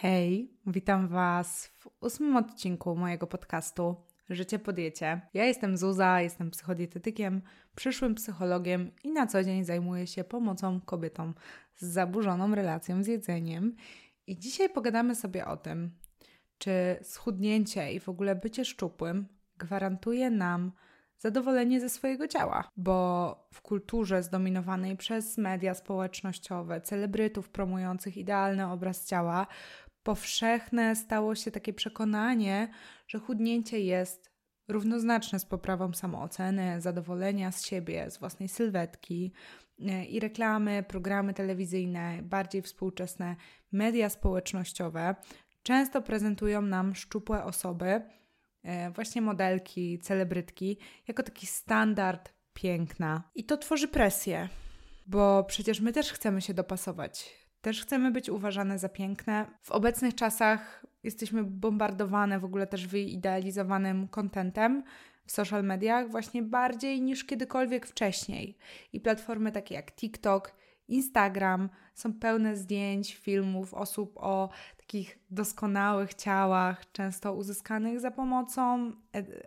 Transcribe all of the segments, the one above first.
Hej, witam Was w ósmym odcinku mojego podcastu Życie po diecie. Ja jestem Zuza, jestem psychodietetykiem, przyszłym psychologiem i na co dzień zajmuję się pomocą kobietom z zaburzoną relacją z jedzeniem. I dzisiaj pogadamy sobie o tym, czy schudnięcie i w ogóle bycie szczupłym gwarantuje nam zadowolenie ze swojego ciała, bo w kulturze zdominowanej przez media społecznościowe, celebrytów promujących idealny obraz ciała, powszechne stało się takie przekonanie, że chudnięcie jest równoznaczne z poprawą samooceny, zadowolenia z siebie, z własnej sylwetki. I reklamy, programy telewizyjne, bardziej współczesne media społecznościowe często prezentują nam szczupłe osoby, e, właśnie modelki, celebrytki, jako taki standard piękna. I to tworzy presję, bo przecież my też chcemy się dopasować też chcemy być uważane za piękne. W obecnych czasach jesteśmy bombardowane w ogóle też wyidealizowanym kontentem w social mediach właśnie bardziej niż kiedykolwiek wcześniej. I platformy takie jak TikTok, Instagram są pełne zdjęć, filmów osób o takich doskonałych ciałach, często uzyskanych za pomocą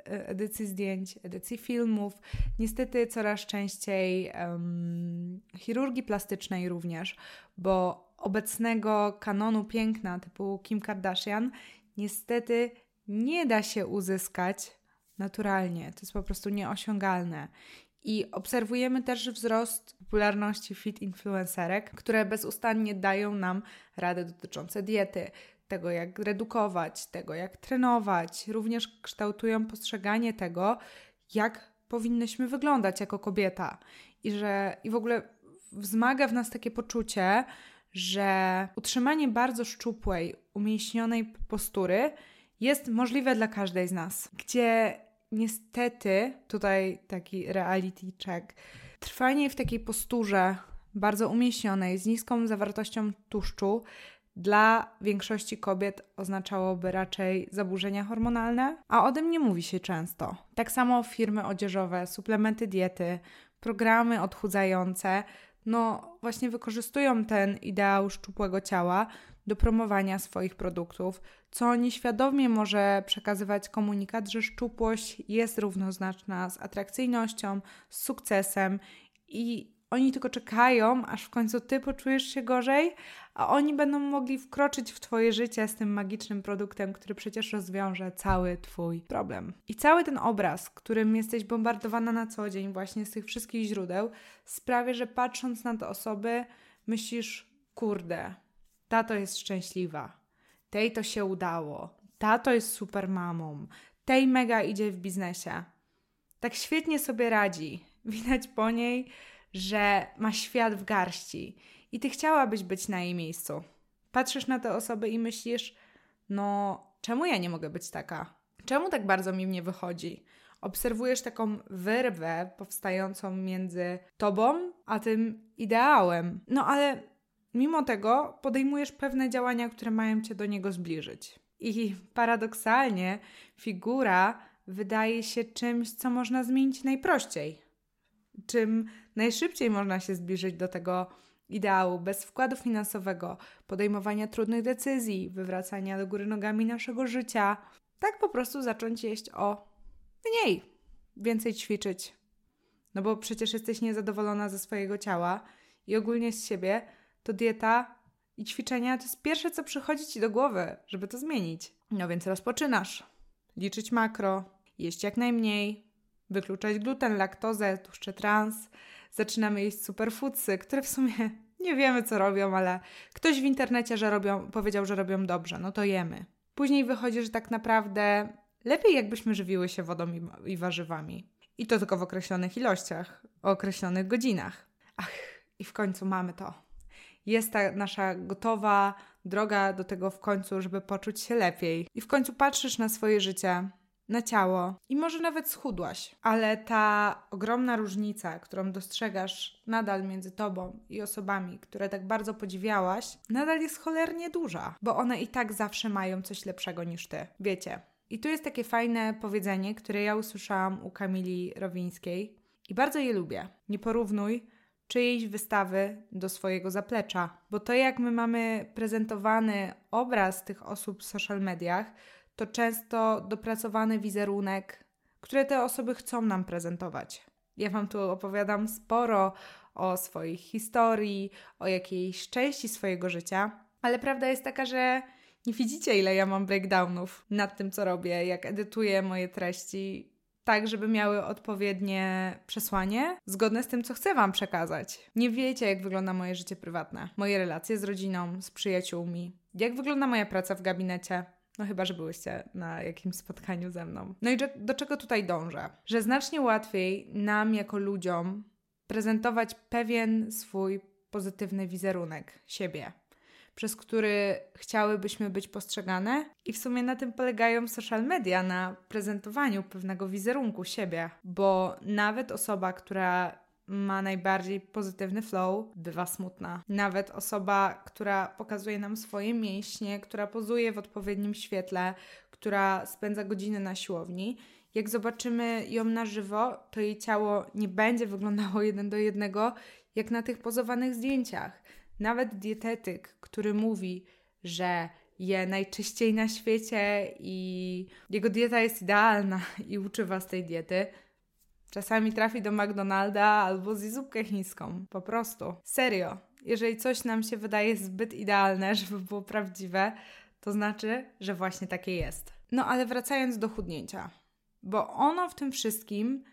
edycji zdjęć, edycji filmów. Niestety coraz częściej um, chirurgii plastycznej również, bo obecnego kanonu piękna typu Kim Kardashian niestety nie da się uzyskać naturalnie. To jest po prostu nieosiągalne. I obserwujemy też wzrost popularności fit influencerek, które bezustannie dają nam rady dotyczące diety, tego jak redukować, tego jak trenować, również kształtują postrzeganie tego, jak powinnyśmy wyglądać jako kobieta. I że i w ogóle wzmaga w nas takie poczucie, że utrzymanie bardzo szczupłej, umieśnionej postury jest możliwe dla każdej z nas, gdzie niestety, tutaj taki reality check, trwanie w takiej posturze bardzo umieśnionej, z niską zawartością tłuszczu, dla większości kobiet oznaczałoby raczej zaburzenia hormonalne, a o tym nie mówi się często. Tak samo firmy odzieżowe, suplementy diety, programy odchudzające no właśnie wykorzystują ten ideał szczupłego ciała do promowania swoich produktów, co nieświadomie może przekazywać komunikat, że szczupłość jest równoznaczna z atrakcyjnością, z sukcesem i oni tylko czekają, aż w końcu ty poczujesz się gorzej, a oni będą mogli wkroczyć w twoje życie z tym magicznym produktem, który przecież rozwiąże cały twój problem. I cały ten obraz, którym jesteś bombardowana na co dzień właśnie z tych wszystkich źródeł, sprawia, że patrząc na te osoby, myślisz, kurde, tato jest szczęśliwa, tej to się udało, tato jest super mamą, tej mega idzie w biznesie. Tak świetnie sobie radzi. Widać po niej, że ma świat w garści i ty chciałabyś być na jej miejscu. Patrzysz na te osoby i myślisz, no czemu ja nie mogę być taka? Czemu tak bardzo mi nie wychodzi? Obserwujesz taką wyrwę powstającą między tobą a tym ideałem. No ale mimo tego podejmujesz pewne działania, które mają cię do niego zbliżyć. I paradoksalnie figura wydaje się czymś, co można zmienić najprościej. Czym najszybciej można się zbliżyć do tego ideału, bez wkładu finansowego, podejmowania trudnych decyzji, wywracania do góry nogami naszego życia. Tak po prostu zacząć jeść o mniej, więcej ćwiczyć. No bo przecież jesteś niezadowolona ze swojego ciała i ogólnie z siebie, to dieta i ćwiczenia to jest pierwsze, co przychodzi ci do głowy, żeby to zmienić. No więc rozpoczynasz. Liczyć makro, jeść jak najmniej, wykluczać gluten, laktozę, tłuszcze trans, zaczynamy jeść superfoodsy, które w sumie nie wiemy, co robią, ale ktoś w internecie że robią, powiedział, że robią dobrze, no to jemy. Później wychodzi, że tak naprawdę lepiej jakbyśmy żywiły się wodą i, i warzywami. I to tylko w określonych ilościach, o określonych godzinach. Ach, i w końcu mamy to. Jest ta nasza gotowa droga do tego w końcu, żeby poczuć się lepiej. I w końcu patrzysz na swoje życie na ciało i może nawet schudłaś, ale ta ogromna różnica, którą dostrzegasz nadal między tobą i osobami, które tak bardzo podziwiałaś, nadal jest cholernie duża, bo one i tak zawsze mają coś lepszego niż ty. Wiecie. I tu jest takie fajne powiedzenie, które ja usłyszałam u Kamili Rowińskiej i bardzo je lubię. Nie porównuj czyjejś wystawy do swojego zaplecza. Bo to, jak my mamy prezentowany obraz tych osób w social mediach, to często dopracowany wizerunek, które te osoby chcą nam prezentować. Ja Wam tu opowiadam sporo o swoich historii, o jakiejś części swojego życia, ale prawda jest taka, że nie widzicie, ile ja mam breakdownów nad tym, co robię, jak edytuję moje treści, tak, żeby miały odpowiednie przesłanie, zgodne z tym, co chcę Wam przekazać. Nie wiecie, jak wygląda moje życie prywatne, moje relacje z rodziną, z przyjaciółmi, jak wygląda moja praca w gabinecie. No chyba, że byłyście na jakimś spotkaniu ze mną. No i do, czego tutaj dążę? Że znacznie łatwiej nam jako ludziom prezentować pewien swój pozytywny wizerunek siebie, przez który chciałybyśmy być postrzegane, i w sumie na tym polegają social media, na prezentowaniu pewnego wizerunku siebie, bo nawet osoba, która ma najbardziej pozytywny flow, bywa smutna. Nawet osoba, która pokazuje nam swoje mięśnie, która pozuje w odpowiednim świetle, która spędza godziny na siłowni, jak zobaczymy ją na żywo, to jej ciało nie będzie wyglądało jeden do jednego, jak na tych pozowanych zdjęciach. Nawet dietetyk, który mówi, że je najczyściej na świecie i jego dieta jest idealna i uczy was tej diety, czasami trafi do McDonalda albo zje zupkę chińską. Po prostu. Serio. Jeżeli coś nam się wydaje zbyt idealne, żeby było prawdziwe, to znaczy, że właśnie takie jest. No ale wracając do chudnięcia, bo ono w tym wszystkim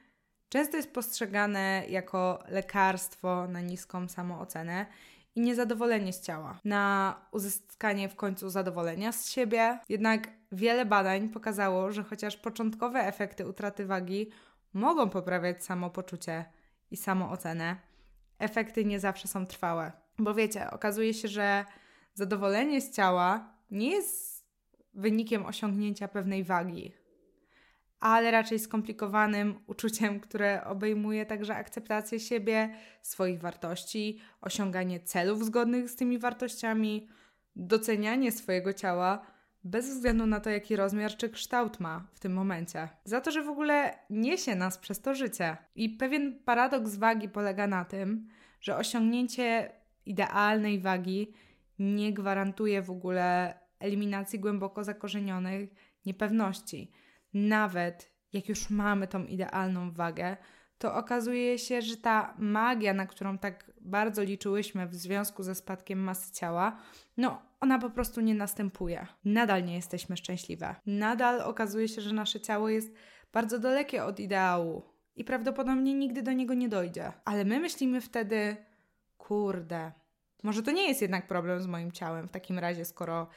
często jest postrzegane jako lekarstwo na niską samoocenę i niezadowolenie z ciała, na uzyskanie w końcu zadowolenia z siebie. Jednak wiele badań pokazało, że chociaż początkowe efekty utraty wagi mogą poprawiać samopoczucie i samoocenę, efekty nie zawsze są trwałe. Bo wiecie, okazuje się, że zadowolenie z ciała nie jest wynikiem osiągnięcia pewnej wagi, ale raczej skomplikowanym uczuciem, które obejmuje także akceptację siebie, swoich wartości, osiąganie celów zgodnych z tymi wartościami, docenianie swojego ciała bez względu na to, jaki rozmiar czy kształt ma w tym momencie. Za to, że w ogóle niesie nas przez to życie. I pewien paradoks wagi polega na tym, że osiągnięcie idealnej wagi nie gwarantuje w ogóle eliminacji głęboko zakorzenionych niepewności nawet jak już mamy tą idealną wagę, to okazuje się, że ta magia, na którą tak bardzo liczyłyśmy w związku ze spadkiem masy ciała, no ona po prostu nie następuje. Nadal nie jesteśmy szczęśliwe. Nadal okazuje się, że nasze ciało jest bardzo dalekie od ideału i prawdopodobnie nigdy do niego nie dojdzie. Ale my myślimy wtedy, kurde, może to nie jest jednak problem z moim ciałem w takim razie, skoro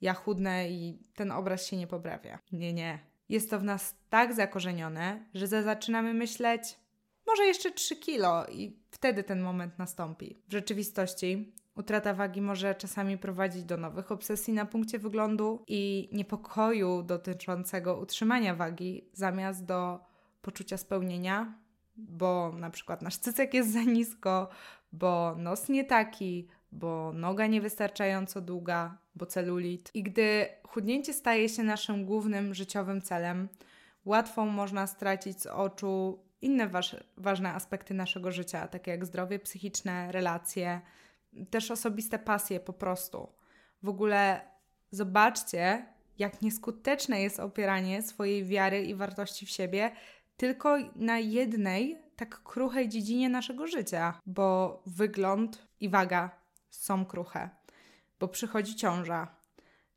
ja chudnę i ten obraz się nie poprawia. Nie, nie jest to w nas tak zakorzenione, że zaczynamy myśleć, może jeszcze 3 kilo i wtedy ten moment nastąpi. W rzeczywistości utrata wagi może czasami prowadzić do nowych obsesji na punkcie wyglądu i niepokoju dotyczącego utrzymania wagi, zamiast do poczucia spełnienia, bo na przykład nasz cycek jest za nisko, bo nos nie taki, bo noga niewystarczająco długa, bo celulit. I gdy chudnięcie staje się naszym głównym życiowym celem, łatwo można stracić z oczu inne ważne aspekty naszego życia, takie jak zdrowie psychiczne, relacje, też osobiste pasje po prostu. W ogóle zobaczcie, jak nieskuteczne jest opieranie swojej wiary i wartości w siebie tylko na jednej tak kruchej dziedzinie naszego życia, bo wygląd i waga są kruche, bo przychodzi ciąża.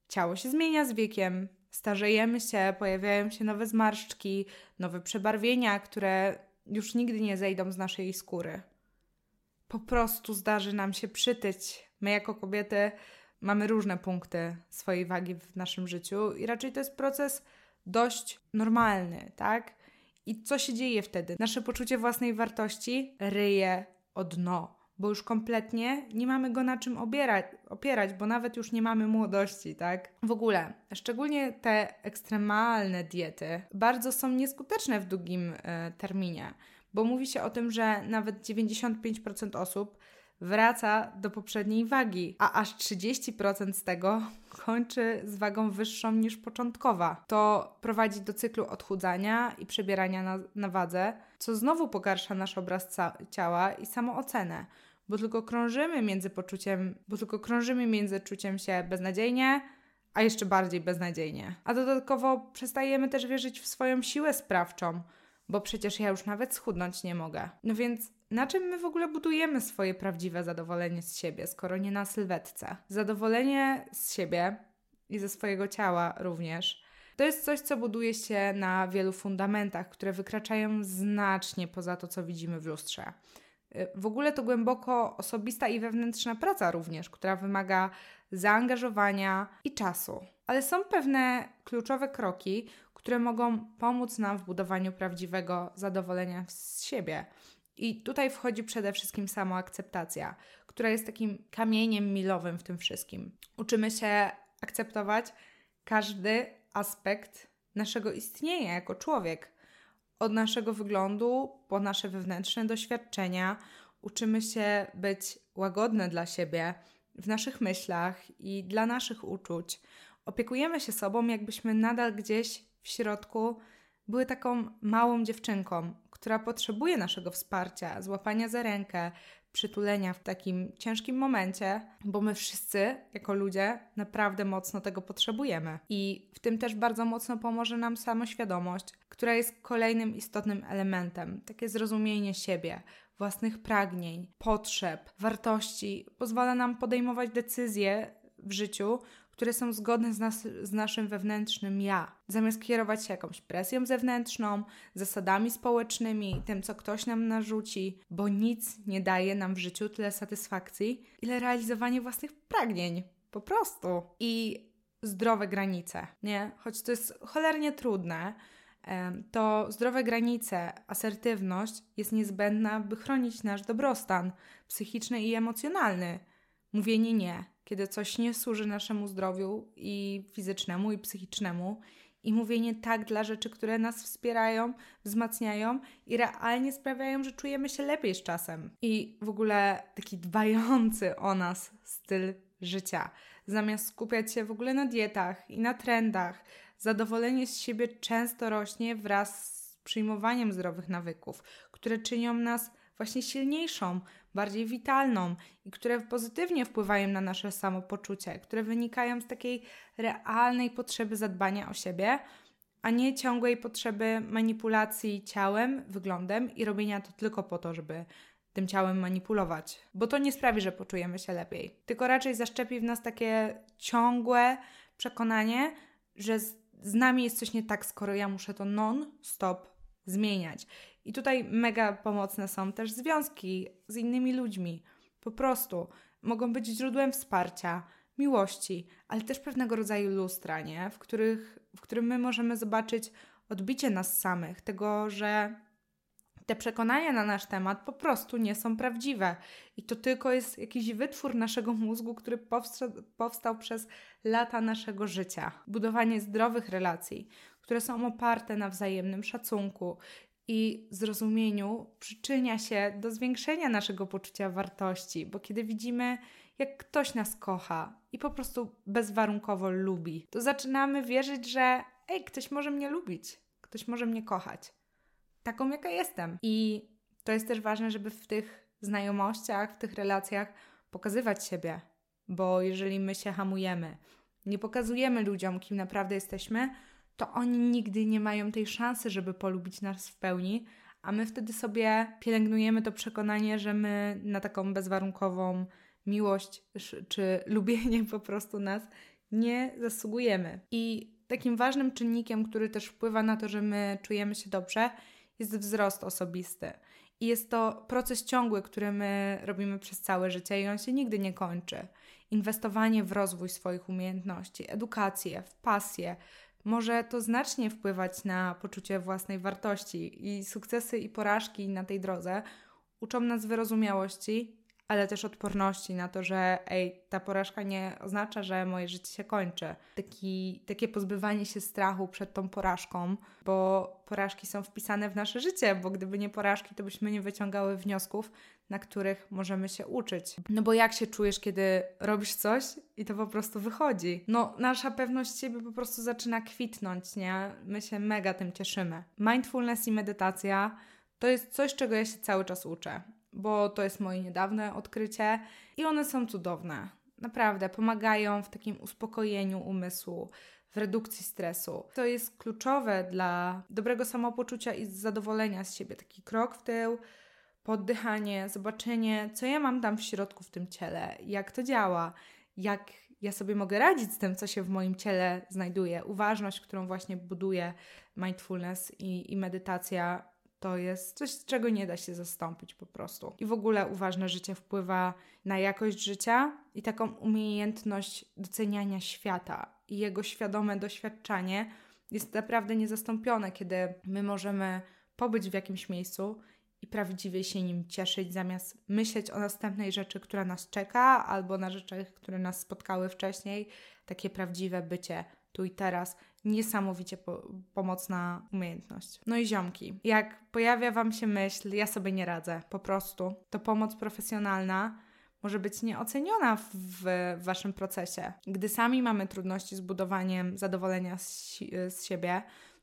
Ciało się zmienia z wiekiem, starzejemy się, pojawiają się nowe zmarszczki, nowe przebarwienia, które już nigdy nie zejdą z naszej skóry. Po prostu zdarzy nam się przytyć. My, jako kobiety, mamy różne punkty swojej wagi w naszym życiu i raczej to jest proces dość normalny, tak? I co się dzieje wtedy? Nasze poczucie własnej wartości ryje o dno bo już kompletnie nie mamy go na czym obierać, opierać, bo nawet już nie mamy młodości, tak? W ogóle, szczególnie te ekstremalne diety bardzo są nieskuteczne w długim e, terminie, bo mówi się o tym, że nawet 95% osób wraca do poprzedniej wagi, a aż 30% z tego kończy z wagą wyższą niż początkowa. To prowadzi do cyklu odchudzania i przebierania na, na wadze, co znowu pogarsza nasz obraz ciała i samoocenę, bo tylko krążymy między poczuciem, bo tylko krążymy między czuciem się beznadziejnie, a jeszcze bardziej beznadziejnie. A dodatkowo przestajemy też wierzyć w swoją siłę sprawczą, bo przecież ja już nawet schudnąć nie mogę. No więc na czym my w ogóle budujemy swoje prawdziwe zadowolenie z siebie, skoro nie na sylwetce? Zadowolenie z siebie i ze swojego ciała również. To jest coś, co buduje się na wielu fundamentach, które wykraczają znacznie poza to, co widzimy w lustrze. W ogóle to głęboko osobista i wewnętrzna praca również, która wymaga zaangażowania i czasu. Ale są pewne kluczowe kroki, które mogą pomóc nam w budowaniu prawdziwego zadowolenia z siebie. I tutaj wchodzi przede wszystkim samoakceptacja, która jest takim kamieniem milowym w tym wszystkim. Uczymy się akceptować każdy aspekt naszego istnienia jako człowiek. Od naszego wyglądu po nasze wewnętrzne doświadczenia uczymy się być łagodne dla siebie w naszych myślach i dla naszych uczuć. Opiekujemy się sobą, jakbyśmy nadal gdzieś w środku były taką małą dziewczynką, która potrzebuje naszego wsparcia, złapania za rękę, przytulenia w takim ciężkim momencie, bo my wszyscy, jako ludzie, naprawdę mocno tego potrzebujemy. I w tym też bardzo mocno pomoże nam samoświadomość, która jest kolejnym istotnym elementem. Takie zrozumienie siebie, własnych pragnień, potrzeb, wartości pozwala nam podejmować decyzje w życiu, które są zgodne z, nas, z naszym wewnętrznym ja. Zamiast kierować się jakąś presją zewnętrzną, zasadami społecznymi, tym, co ktoś nam narzuci, bo nic nie daje nam w życiu tyle satysfakcji, ile realizowanie własnych pragnień. Po prostu. I zdrowe granice, nie? Choć to jest cholernie trudne, to zdrowe granice, asertywność jest niezbędna, by chronić nasz dobrostan psychiczny i emocjonalny. Mówienie nie, kiedy coś nie służy naszemu zdrowiu i fizycznemu, i psychicznemu, i mówienie tak dla rzeczy, które nas wspierają, wzmacniają i realnie sprawiają, że czujemy się lepiej z czasem. I w ogóle taki dbający o nas styl życia, zamiast skupiać się w ogóle na dietach i na trendach. Zadowolenie z siebie często rośnie wraz z przyjmowaniem zdrowych nawyków, które czynią nas właśnie silniejszą, bardziej witalną i które pozytywnie wpływają na nasze samopoczucie, które wynikają z takiej realnej potrzeby zadbania o siebie, a nie ciągłej potrzeby manipulacji ciałem, wyglądem i robienia to tylko po to, żeby tym ciałem manipulować, bo to nie sprawi, że poczujemy się lepiej, tylko raczej zaszczepi w nas takie ciągłe przekonanie, że z, z nami jest coś nie tak, skoro ja muszę to non-stop zmieniać. I tutaj mega pomocne są też związki z innymi ludźmi. Po prostu mogą być źródłem wsparcia, miłości, ale też pewnego rodzaju lustra, nie? W, których, w którym my możemy zobaczyć odbicie nas samych, tego, że te przekonania na nasz temat po prostu nie są prawdziwe. I to tylko jest jakiś wytwór naszego mózgu, który powstał, powstał przez lata naszego życia. Budowanie zdrowych relacji, które są oparte na wzajemnym szacunku i zrozumieniu przyczynia się do zwiększenia naszego poczucia wartości, bo kiedy widzimy, jak ktoś nas kocha i po prostu bezwarunkowo lubi, to zaczynamy wierzyć, że ej, ktoś może mnie lubić, ktoś może mnie kochać taką, jaka jestem. I to jest też ważne, żeby w tych znajomościach, w tych relacjach pokazywać siebie, bo jeżeli my się hamujemy, nie pokazujemy ludziom, kim naprawdę jesteśmy, to oni nigdy nie mają tej szansy, żeby polubić nas w pełni, a my wtedy sobie pielęgnujemy to przekonanie, że my na taką bezwarunkową miłość czy lubienie po prostu nas nie zasługujemy. I takim ważnym czynnikiem, który też wpływa na to, że my czujemy się dobrze, jest wzrost osobisty. I jest to proces ciągły, który my robimy przez całe życie i on się nigdy nie kończy. Inwestowanie w rozwój swoich umiejętności, edukację, w pasję, może to znacznie wpływać na poczucie własnej wartości i sukcesy i porażki na tej drodze uczą nas wyrozumiałości, ale też odporności na to, że ej, ta porażka nie oznacza, że moje życie się kończy. Taki, takie pozbywanie się strachu przed tą porażką, bo porażki są wpisane w nasze życie, bo gdyby nie porażki, to byśmy nie wyciągały wniosków, na których możemy się uczyć. No bo jak się czujesz, kiedy robisz coś i to po prostu wychodzi? No, nasza pewność siebie po prostu zaczyna kwitnąć, nie? My się mega tym cieszymy. Mindfulness i medytacja to jest coś, czego ja się cały czas uczę bo to jest moje niedawne odkrycie i one są cudowne. Naprawdę pomagają w takim uspokojeniu umysłu, w redukcji stresu. To jest kluczowe dla dobrego samopoczucia i zadowolenia z siebie. Taki krok w tył, poddychanie, zobaczenie, co ja mam tam w środku w tym ciele, jak to działa, jak ja sobie mogę radzić z tym, co się w moim ciele znajduje. Uważność, którą właśnie buduje mindfulness i, i medytacja, to jest coś, czego nie da się zastąpić po prostu. I w ogóle uważne życie wpływa na jakość życia i taką umiejętność doceniania świata i jego świadome doświadczanie jest naprawdę niezastąpione, kiedy my możemy pobyć w jakimś miejscu i prawdziwie się nim cieszyć, zamiast myśleć o następnej rzeczy, która nas czeka, albo na rzeczach, które nas spotkały wcześniej. Takie prawdziwe bycie tu i teraz niesamowicie po pomocna umiejętność. No i ziomki, jak pojawia Wam się myśl, ja sobie nie radzę, po prostu, to pomoc profesjonalna może być nieoceniona w, w Waszym procesie. Gdy sami mamy trudności z budowaniem zadowolenia z, z siebie,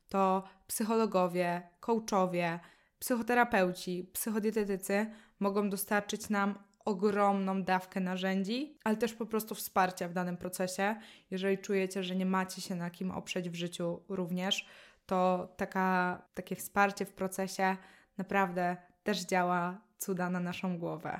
to psychologowie, coachowie, psychoterapeuci, psychodietetycy mogą dostarczyć nam ogromną dawkę narzędzi, ale też po prostu wsparcia w danym procesie. Jeżeli czujecie, że nie macie się na kim oprzeć w życiu również, to taka, takie wsparcie w procesie naprawdę też działa cuda na naszą głowę.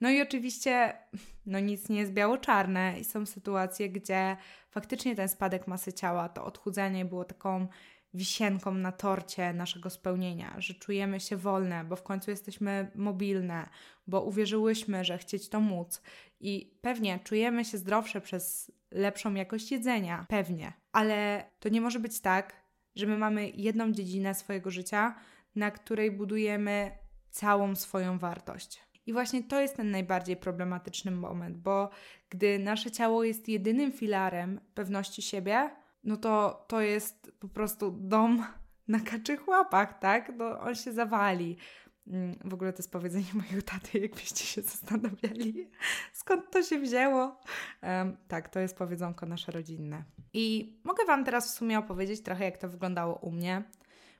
No i oczywiście, no nic nie jest biało-czarne i są sytuacje, gdzie faktycznie ten spadek masy ciała, to odchudzanie było taką wisienką na torcie naszego spełnienia, że czujemy się wolne, bo w końcu jesteśmy mobilne, bo uwierzyłyśmy, że chcieć to móc. I pewnie czujemy się zdrowsze przez lepszą jakość jedzenia, pewnie, ale to nie może być tak, że my mamy jedną dziedzinę swojego życia, na której budujemy całą swoją wartość. I właśnie to jest ten najbardziej problematyczny moment, bo gdy nasze ciało jest jedynym filarem pewności siebie, no to to jest po prostu dom na kaczych łapach, tak? No, on się zawali. Mm, w ogóle to jest powiedzenie mojego taty, jakbyście się zastanawiali, skąd to się wzięło. Um, tak, to jest powiedzonko nasze rodzinne. I mogę Wam teraz w sumie opowiedzieć trochę, jak to wyglądało u mnie,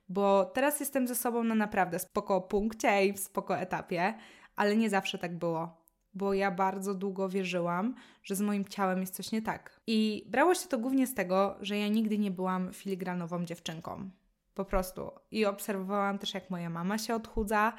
bo teraz jestem ze sobą na naprawdę spoko punkcie i w spoko etapie, ale nie zawsze tak było bo ja bardzo długo wierzyłam, że z moim ciałem jest coś nie tak. I brało się to głównie z tego, że ja nigdy nie byłam filigranową dziewczynką. Po prostu. I obserwowałam też, jak moja mama się odchudza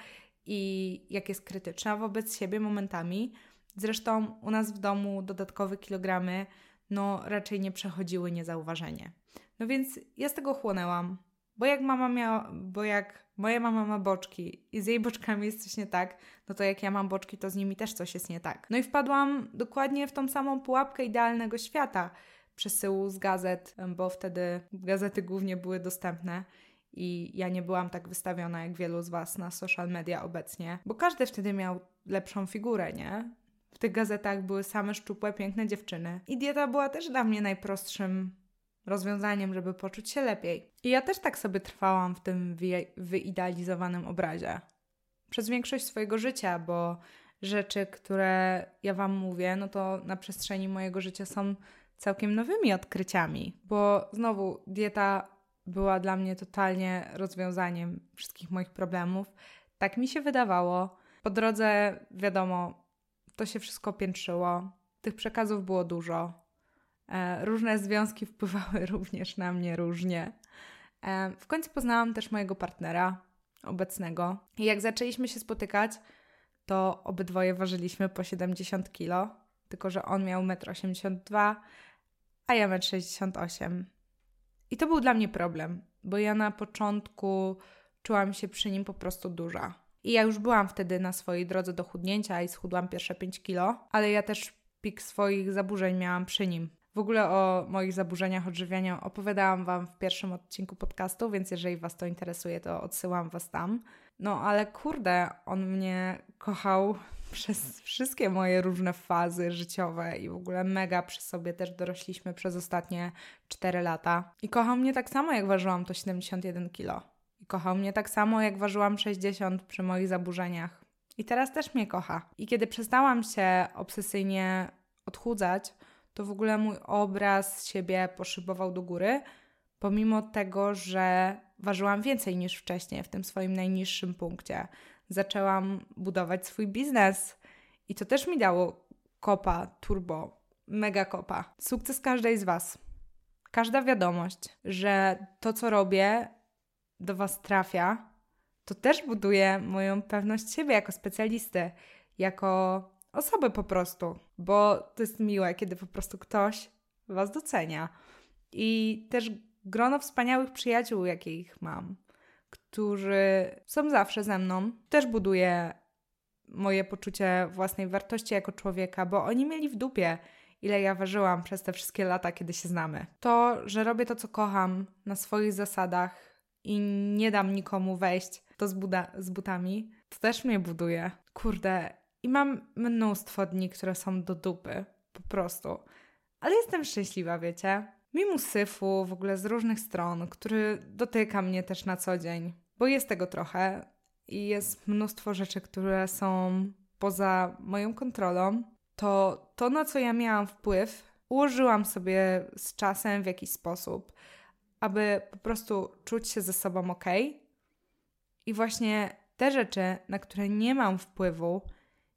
i jak jest krytyczna wobec siebie momentami. Zresztą u nas w domu dodatkowe kilogramy no raczej nie przechodziły niezauważenie. No więc ja z tego chłonęłam, bo jak mama miała, bo jak moja mama ma boczki i z jej boczkami jest coś nie tak, no to jak ja mam boczki, to z nimi też coś jest nie tak. No i wpadłam dokładnie w tą samą pułapkę idealnego świata przesyłu z gazet, bo wtedy gazety głównie były dostępne i ja nie byłam tak wystawiona jak wielu z Was na social media obecnie, bo każdy wtedy miał lepszą figurę, nie? W tych gazetach były same szczupłe, piękne dziewczyny. I dieta była też dla mnie najprostszym rozwiązaniem, żeby poczuć się lepiej. I ja też tak sobie trwałam w tym wyidealizowanym obrazie. Przez większość swojego życia, bo rzeczy, które ja Wam mówię, no to na przestrzeni mojego życia są całkiem nowymi odkryciami, bo znowu dieta była dla mnie totalnie rozwiązaniem wszystkich moich problemów. Tak mi się wydawało. Po drodze, wiadomo, to się wszystko piętrzyło. Tych przekazów było dużo. E, różne związki wpływały również na mnie różnie. E, w końcu poznałam też mojego partnera obecnego. I jak zaczęliśmy się spotykać, to obydwoje ważyliśmy po 70 kg, tylko że on miał 1,82 m, a ja 1,68 m. I to był dla mnie problem, bo ja na początku czułam się przy nim po prostu duża. I ja już byłam wtedy na swojej drodze do chudnięcia i schudłam pierwsze 5 kilo, ale ja też pik swoich zaburzeń miałam przy nim W ogóle o moich zaburzeniach odżywiania opowiadałam Wam w pierwszym odcinku podcastu, więc jeżeli Was to interesuje, to odsyłam Was tam. No ale kurde, on mnie kochał przez wszystkie moje różne fazy życiowe i w ogóle mega przy sobie też dorośliśmy przez ostatnie 4 lata. I kochał mnie tak samo, jak ważyłam to 71 kilo. I kochał mnie tak samo, jak ważyłam 60 przy moich zaburzeniach. I teraz też mnie kocha. I kiedy przestałam się obsesyjnie odchudzać, to w ogóle mój obraz siebie poszybował do góry, pomimo tego, że ważyłam więcej niż wcześniej w tym swoim najniższym punkcie. Zaczęłam budować swój biznes i to też mi dało kopa, turbo, mega kopa. Sukces każdej z Was. Każda wiadomość, że to, co robię, do Was trafia, to też buduje moją pewność siebie jako specjalisty, jako osoby po prostu, bo to jest miłe, kiedy po prostu ktoś Was docenia. I też grono wspaniałych przyjaciół, jakich mam, którzy są zawsze ze mną, też buduje moje poczucie własnej wartości jako człowieka, bo oni mieli w dupie, ile ja ważyłam przez te wszystkie lata, kiedy się znamy. To, że robię to, co kocham, na swoich zasadach i nie dam nikomu wejść to z, buda- z butami, to też mnie buduje. Kurde, i mam mnóstwo dni, które są do dupy, po prostu. Ale jestem szczęśliwa, wiecie? Mimo syfu w ogóle z różnych stron, który dotyka mnie też na co dzień, bo jest tego trochę i jest mnóstwo rzeczy, które są poza moją kontrolą, to to, na co ja miałam wpływ, ułożyłam sobie z czasem w jakiś sposób, aby po prostu czuć się ze sobą ok. I właśnie te rzeczy, na które nie mam wpływu,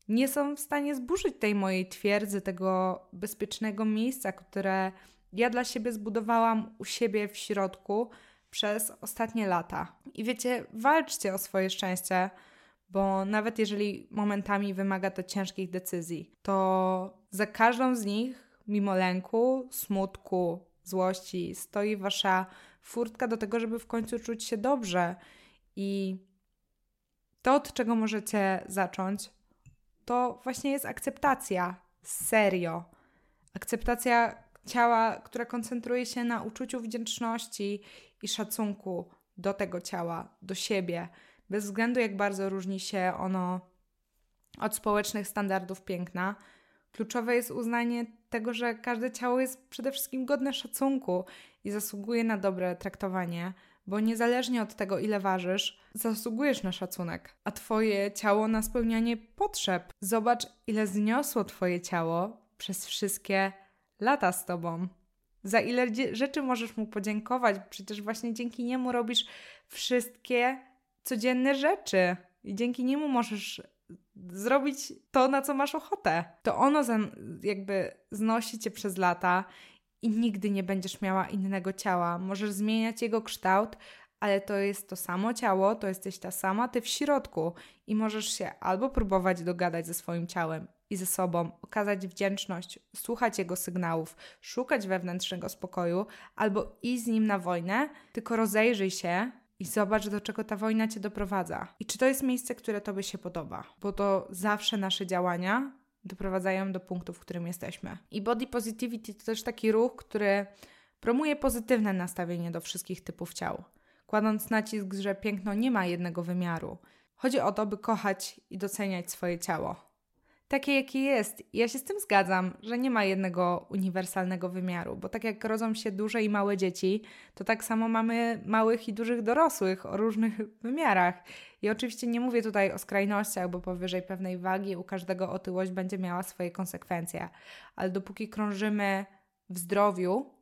nie są w stanie zburzyć tej mojej twierdzy, tego bezpiecznego miejsca, które ja dla siebie zbudowałam u siebie w środku przez ostatnie lata. I wiecie, walczcie o swoje szczęście, bo nawet jeżeli momentami wymaga to ciężkich decyzji, to za każdą z nich, mimo lęku, smutku, złości, stoi wasza furtka do tego, żeby w końcu czuć się dobrze. I to, od czego możecie zacząć, to właśnie jest akceptacja. Serio. Akceptacja ciała, która koncentruje się na uczuciu wdzięczności i szacunku do tego ciała, do siebie, bez względu jak bardzo różni się ono od społecznych standardów piękna. Kluczowe jest uznanie tego, że każde ciało jest przede wszystkim godne szacunku i zasługuje na dobre traktowanie, bo niezależnie od tego, ile ważysz, zasługujesz na szacunek, a Twoje ciało na spełnianie potrzeb. Zobacz, ile zniosło Twoje ciało przez wszystkie lata z Tobą. Za ile rzeczy możesz mu podziękować? Przecież właśnie dzięki niemu robisz wszystkie codzienne rzeczy i dzięki niemu możesz zrobić to, na co masz ochotę. To ono jakby znosi cię przez lata i nigdy nie będziesz miała innego ciała. Możesz zmieniać jego kształt, ale to jest to samo ciało, to jesteś ta sama ty w środku i możesz się albo próbować dogadać ze swoim ciałem i ze sobą, okazać wdzięczność, słuchać jego sygnałów, szukać wewnętrznego spokoju, albo iść z nim na wojnę, tylko rozejrzyj się i zobacz, do czego ta wojna cię doprowadza. I czy to jest miejsce, które tobie się podoba, bo to zawsze nasze działania doprowadzają do punktu, w którym jesteśmy. I body positivity to też taki ruch, który promuje pozytywne nastawienie do wszystkich typów ciał, kładąc nacisk, że piękno nie ma jednego wymiaru. Chodzi o to, by kochać i doceniać swoje ciało takie, jakie jest. Ja się z tym zgadzam, że nie ma jednego uniwersalnego wymiaru, bo tak jak rodzą się duże i małe dzieci, to tak samo mamy małych i dużych dorosłych o różnych wymiarach. I oczywiście nie mówię tutaj o skrajnościach, bo powyżej pewnej wagi u każdego otyłość będzie miała swoje konsekwencje. Ale dopóki krążymy w zdrowiu,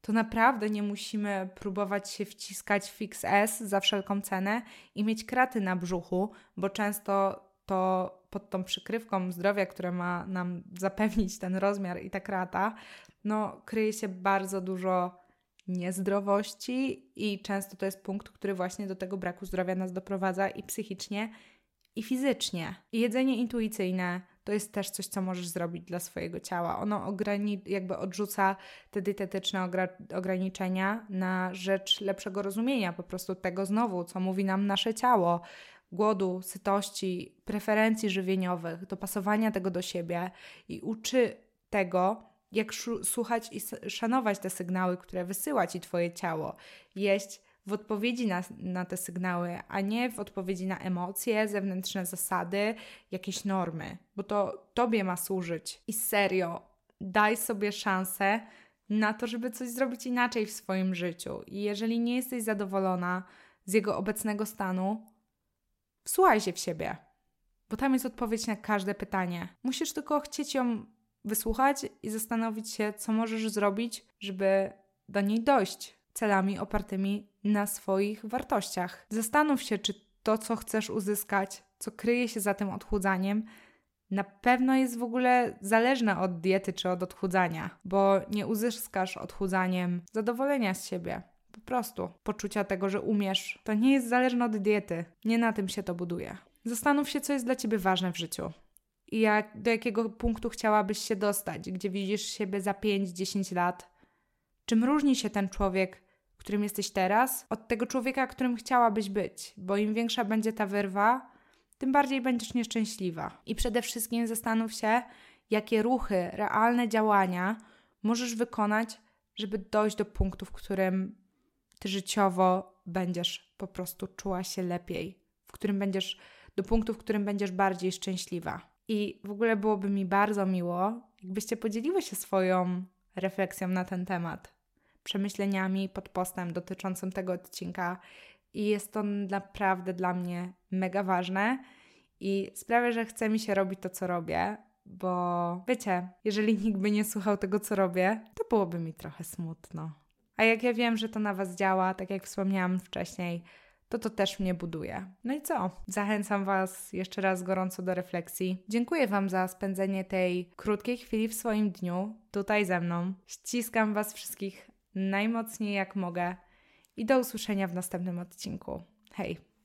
to naprawdę nie musimy próbować się wciskać fix S za wszelką cenę i mieć kraty na brzuchu, bo często to pod tą przykrywką zdrowia, które ma nam zapewnić ten rozmiar i ta krata, no kryje się bardzo dużo niezdrowości i często to jest punkt, który właśnie do tego braku zdrowia nas doprowadza i psychicznie, i fizycznie. I jedzenie intuicyjne to jest też coś, co możesz zrobić dla swojego ciała. Ono ograni- jakby odrzuca te dietetyczne ograniczenia na rzecz lepszego rozumienia po prostu tego znowu, co mówi nam nasze ciało, głodu, sytości, preferencji żywieniowych, dopasowania tego do siebie i uczy tego, jak słuchać i szanować te sygnały, które wysyła ci Twoje ciało, jeść w odpowiedzi na, na te sygnały, a nie w odpowiedzi na emocje, zewnętrzne zasady, jakieś normy, bo to Tobie ma służyć. I serio, daj sobie szansę na to, żeby coś zrobić inaczej w swoim życiu. I jeżeli nie jesteś zadowolona z jego obecnego stanu, wsłuchaj się w siebie, bo tam jest odpowiedź na każde pytanie. Musisz tylko chcieć ją wysłuchać i zastanowić się, co możesz zrobić, żeby do niej dojść celami opartymi na swoich wartościach. Zastanów się, czy to, co chcesz uzyskać, co kryje się za tym odchudzaniem, na pewno jest w ogóle zależne od diety czy od odchudzania, bo nie uzyskasz odchudzaniem zadowolenia z siebie. Po prostu poczucia tego, że umiesz. To nie jest zależne od diety. Nie na tym się to buduje. Zastanów się, co jest dla ciebie ważne w życiu. I jak, do jakiego punktu chciałabyś się dostać, gdzie widzisz siebie za 5-10 lat. Czym różni się ten człowiek, którym jesteś teraz, od tego człowieka, którym chciałabyś być? Bo im większa będzie ta wyrwa, tym bardziej będziesz nieszczęśliwa. I przede wszystkim zastanów się, jakie ruchy, realne działania możesz wykonać, żeby dojść do punktu, w którym ty życiowo będziesz po prostu czuła się lepiej, w którym będziesz, do punktu, w którym będziesz bardziej szczęśliwa. I w ogóle byłoby mi bardzo miło, jakbyście podzieliły się swoją refleksją na ten temat, przemyśleniami pod postem dotyczącym tego odcinka i jest to naprawdę dla mnie mega ważne i sprawia, że chce mi się robić to, co robię, bo wiecie, jeżeli nikt by nie słuchał tego, co robię, to byłoby mi trochę smutno. A jak ja wiem, że to na Was działa, tak jak wspomniałam wcześniej, to to też mnie buduje. No i co? Zachęcam Was jeszcze raz gorąco do refleksji. Dziękuję Wam za spędzenie tej krótkiej chwili w swoim dniu tutaj ze mną. Ściskam Was wszystkich najmocniej jak mogę i do usłyszenia w następnym odcinku. Hej!